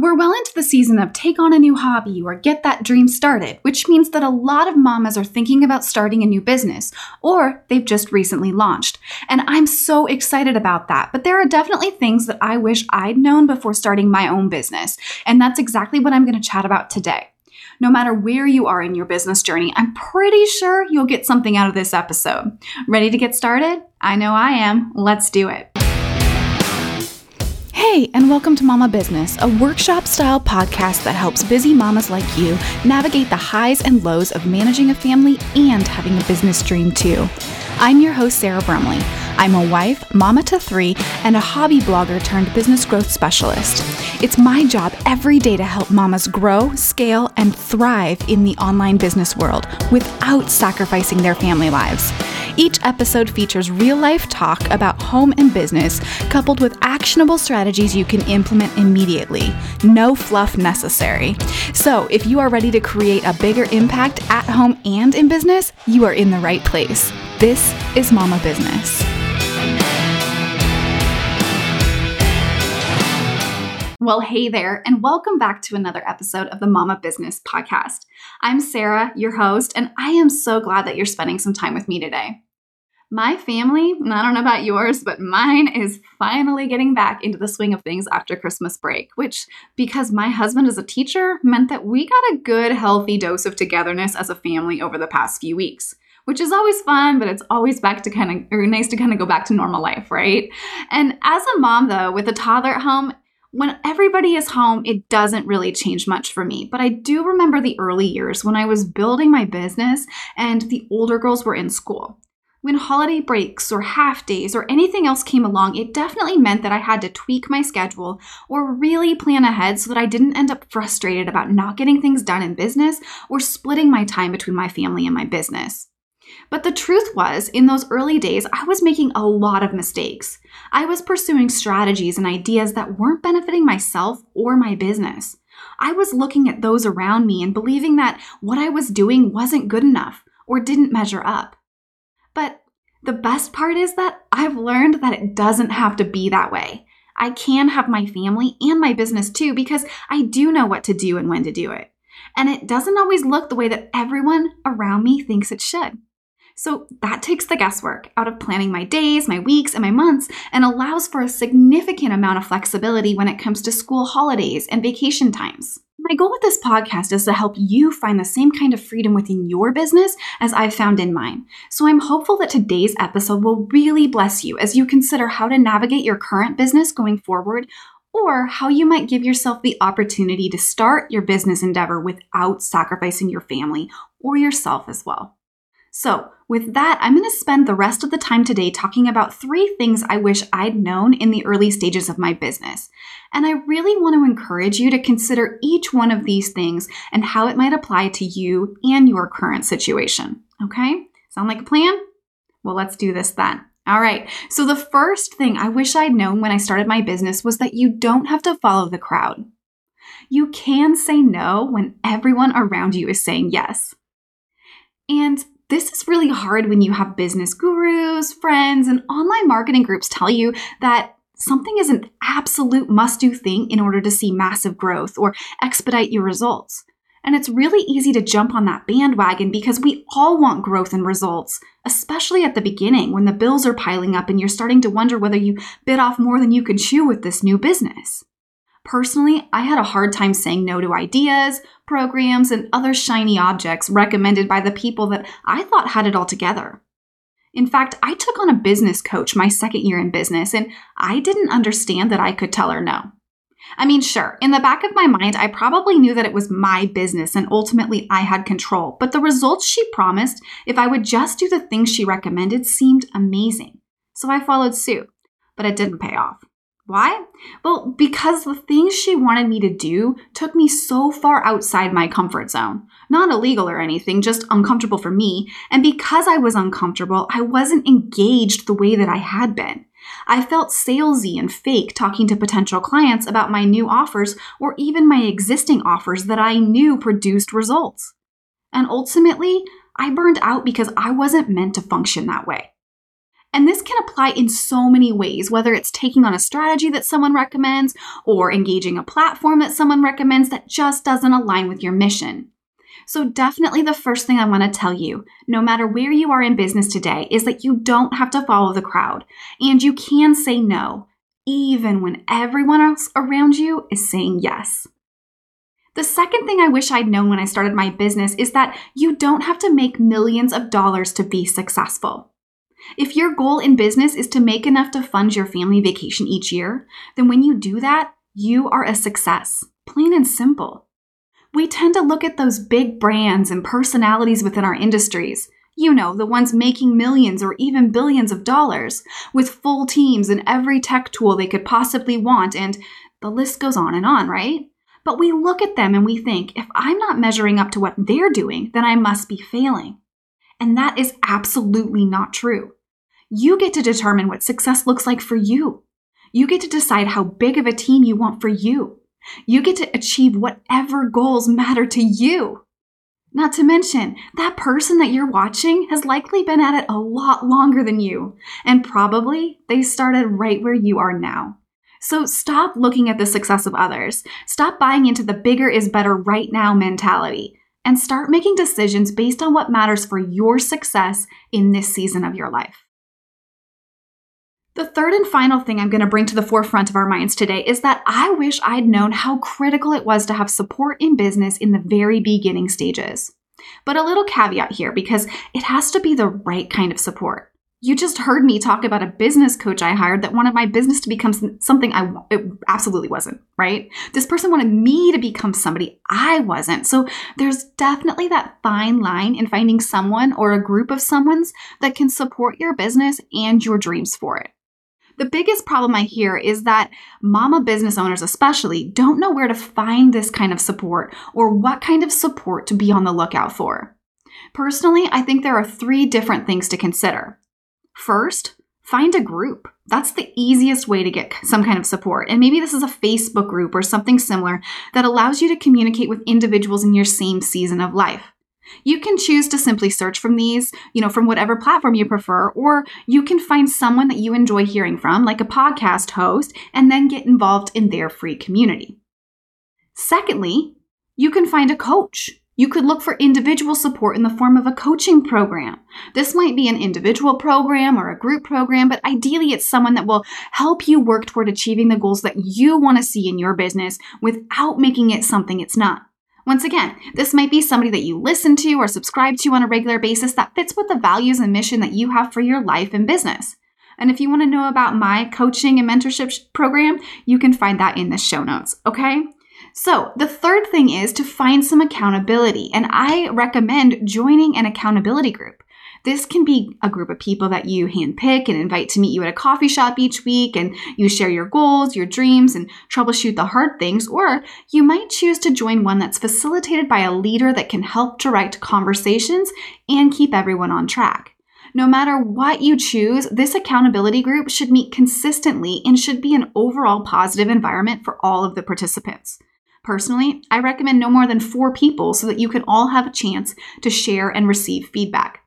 We're well into the season of take on a new hobby or get that dream started, which means that a lot of mamas are thinking about starting a new business or they've just recently launched. And I'm so excited about that. But there are definitely things that I wish I'd known before starting my own business. And that's exactly what I'm going to chat about today. No matter where you are in your business journey, I'm pretty sure you'll get something out of this episode. Ready to get started? I know I am. Let's do it. Hey, and welcome to Mama Business, a workshop style podcast that helps busy mamas like you navigate the highs and lows of managing a family and having a business dream too. I'm your host, Sarah Brumley. I'm a wife, mama to three, and a hobby blogger turned business growth specialist. It's my job every day to help mamas grow, scale, and thrive in the online business world without sacrificing their family lives. Each episode features real life talk about home and business, coupled with actionable strategies you can implement immediately. No fluff necessary. So, if you are ready to create a bigger impact at home and in business, you are in the right place. This is Mama Business. Well, hey there, and welcome back to another episode of the Mama Business Podcast. I'm Sarah, your host, and I am so glad that you're spending some time with me today. My family, I don't know about yours, but mine is finally getting back into the swing of things after Christmas break, which, because my husband is a teacher, meant that we got a good, healthy dose of togetherness as a family over the past few weeks which is always fun, but it's always back to kind of, or nice to kind of go back to normal life, right? And as a mom, though, with a toddler at home, when everybody is home, it doesn't really change much for me. But I do remember the early years when I was building my business and the older girls were in school. When holiday breaks or half days or anything else came along, it definitely meant that I had to tweak my schedule or really plan ahead so that I didn't end up frustrated about not getting things done in business or splitting my time between my family and my business. But the truth was, in those early days, I was making a lot of mistakes. I was pursuing strategies and ideas that weren't benefiting myself or my business. I was looking at those around me and believing that what I was doing wasn't good enough or didn't measure up. But the best part is that I've learned that it doesn't have to be that way. I can have my family and my business too because I do know what to do and when to do it. And it doesn't always look the way that everyone around me thinks it should. So that takes the guesswork out of planning my days, my weeks, and my months and allows for a significant amount of flexibility when it comes to school holidays and vacation times. My goal with this podcast is to help you find the same kind of freedom within your business as I've found in mine. So I'm hopeful that today's episode will really bless you as you consider how to navigate your current business going forward or how you might give yourself the opportunity to start your business endeavor without sacrificing your family or yourself as well. So, with that, I'm going to spend the rest of the time today talking about three things I wish I'd known in the early stages of my business. And I really want to encourage you to consider each one of these things and how it might apply to you and your current situation. Okay? Sound like a plan? Well, let's do this then. All right. So, the first thing I wish I'd known when I started my business was that you don't have to follow the crowd. You can say no when everyone around you is saying yes. And this is really hard when you have business gurus, friends, and online marketing groups tell you that something is an absolute must do thing in order to see massive growth or expedite your results. And it's really easy to jump on that bandwagon because we all want growth and results, especially at the beginning when the bills are piling up and you're starting to wonder whether you bit off more than you can chew with this new business. Personally, I had a hard time saying no to ideas, programs, and other shiny objects recommended by the people that I thought had it all together. In fact, I took on a business coach my second year in business, and I didn't understand that I could tell her no. I mean, sure, in the back of my mind, I probably knew that it was my business and ultimately I had control, but the results she promised, if I would just do the things she recommended, seemed amazing. So I followed suit, but it didn't pay off. Why? Well, because the things she wanted me to do took me so far outside my comfort zone. Not illegal or anything, just uncomfortable for me. And because I was uncomfortable, I wasn't engaged the way that I had been. I felt salesy and fake talking to potential clients about my new offers or even my existing offers that I knew produced results. And ultimately, I burned out because I wasn't meant to function that way. And this can apply in so many ways, whether it's taking on a strategy that someone recommends or engaging a platform that someone recommends that just doesn't align with your mission. So, definitely the first thing I want to tell you, no matter where you are in business today, is that you don't have to follow the crowd and you can say no, even when everyone else around you is saying yes. The second thing I wish I'd known when I started my business is that you don't have to make millions of dollars to be successful. If your goal in business is to make enough to fund your family vacation each year, then when you do that, you are a success. Plain and simple. We tend to look at those big brands and personalities within our industries. You know, the ones making millions or even billions of dollars, with full teams and every tech tool they could possibly want, and the list goes on and on, right? But we look at them and we think, if I'm not measuring up to what they're doing, then I must be failing. And that is absolutely not true. You get to determine what success looks like for you. You get to decide how big of a team you want for you. You get to achieve whatever goals matter to you. Not to mention, that person that you're watching has likely been at it a lot longer than you, and probably they started right where you are now. So stop looking at the success of others. Stop buying into the bigger is better right now mentality and start making decisions based on what matters for your success in this season of your life. The third and final thing I'm going to bring to the forefront of our minds today is that I wish I'd known how critical it was to have support in business in the very beginning stages. But a little caveat here because it has to be the right kind of support. You just heard me talk about a business coach I hired that wanted my business to become something I it absolutely wasn't, right? This person wanted me to become somebody I wasn't. So there's definitely that fine line in finding someone or a group of someone's that can support your business and your dreams for it. The biggest problem I hear is that mama business owners, especially, don't know where to find this kind of support or what kind of support to be on the lookout for. Personally, I think there are three different things to consider. First, find a group. That's the easiest way to get some kind of support. And maybe this is a Facebook group or something similar that allows you to communicate with individuals in your same season of life. You can choose to simply search from these, you know, from whatever platform you prefer, or you can find someone that you enjoy hearing from, like a podcast host, and then get involved in their free community. Secondly, you can find a coach. You could look for individual support in the form of a coaching program. This might be an individual program or a group program, but ideally it's someone that will help you work toward achieving the goals that you want to see in your business without making it something it's not. Once again, this might be somebody that you listen to or subscribe to on a regular basis that fits with the values and mission that you have for your life and business. And if you want to know about my coaching and mentorship program, you can find that in the show notes, okay? So, the third thing is to find some accountability, and I recommend joining an accountability group. This can be a group of people that you handpick and invite to meet you at a coffee shop each week, and you share your goals, your dreams, and troubleshoot the hard things. Or you might choose to join one that's facilitated by a leader that can help direct conversations and keep everyone on track. No matter what you choose, this accountability group should meet consistently and should be an overall positive environment for all of the participants. Personally, I recommend no more than four people so that you can all have a chance to share and receive feedback.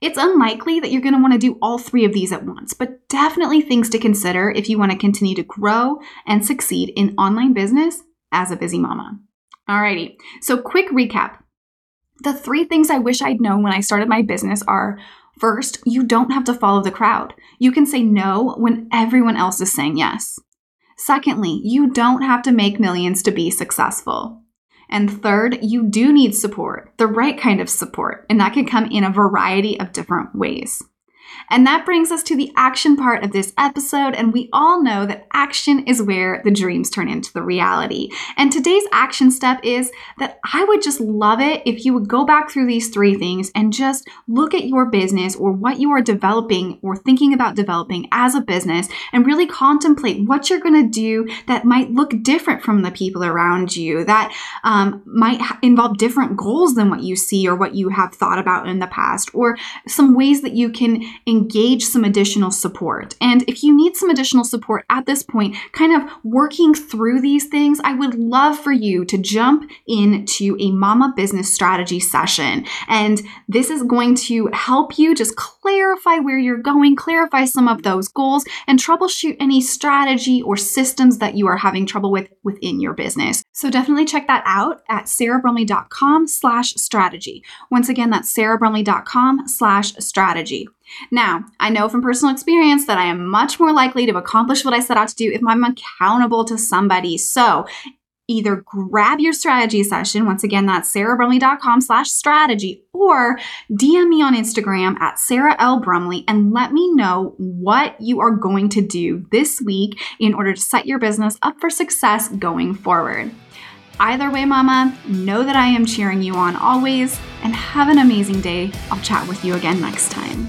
It's unlikely that you're going to want to do all three of these at once, but definitely things to consider if you want to continue to grow and succeed in online business as a busy mama. Alrighty, so quick recap. The three things I wish I'd known when I started my business are first, you don't have to follow the crowd. You can say no when everyone else is saying yes. Secondly, you don't have to make millions to be successful. And third, you do need support, the right kind of support, and that can come in a variety of different ways. And that brings us to the action part of this episode. And we all know that action is where the dreams turn into the reality. And today's action step is that I would just love it if you would go back through these three things and just look at your business or what you are developing or thinking about developing as a business and really contemplate what you're going to do that might look different from the people around you, that um, might ha- involve different goals than what you see or what you have thought about in the past, or some ways that you can engage some additional support. And if you need some additional support at this point, kind of working through these things, I would love for you to jump into a mama business strategy session. And this is going to help you just clarify where you're going, clarify some of those goals, and troubleshoot any strategy or systems that you are having trouble with within your business. So definitely check that out at sarahbrumley.com slash strategy. Once again, that's sarahbrumley.com slash strategy. Now, I know from personal experience that I am much more likely to accomplish what I set out to do if I'm accountable to somebody. So either grab your strategy session. Once again, that's sarahbrumley.com slash strategy or DM me on Instagram at Sarah L. Brumley and let me know what you are going to do this week in order to set your business up for success going forward. Either way, mama, know that I am cheering you on always and have an amazing day. I'll chat with you again next time.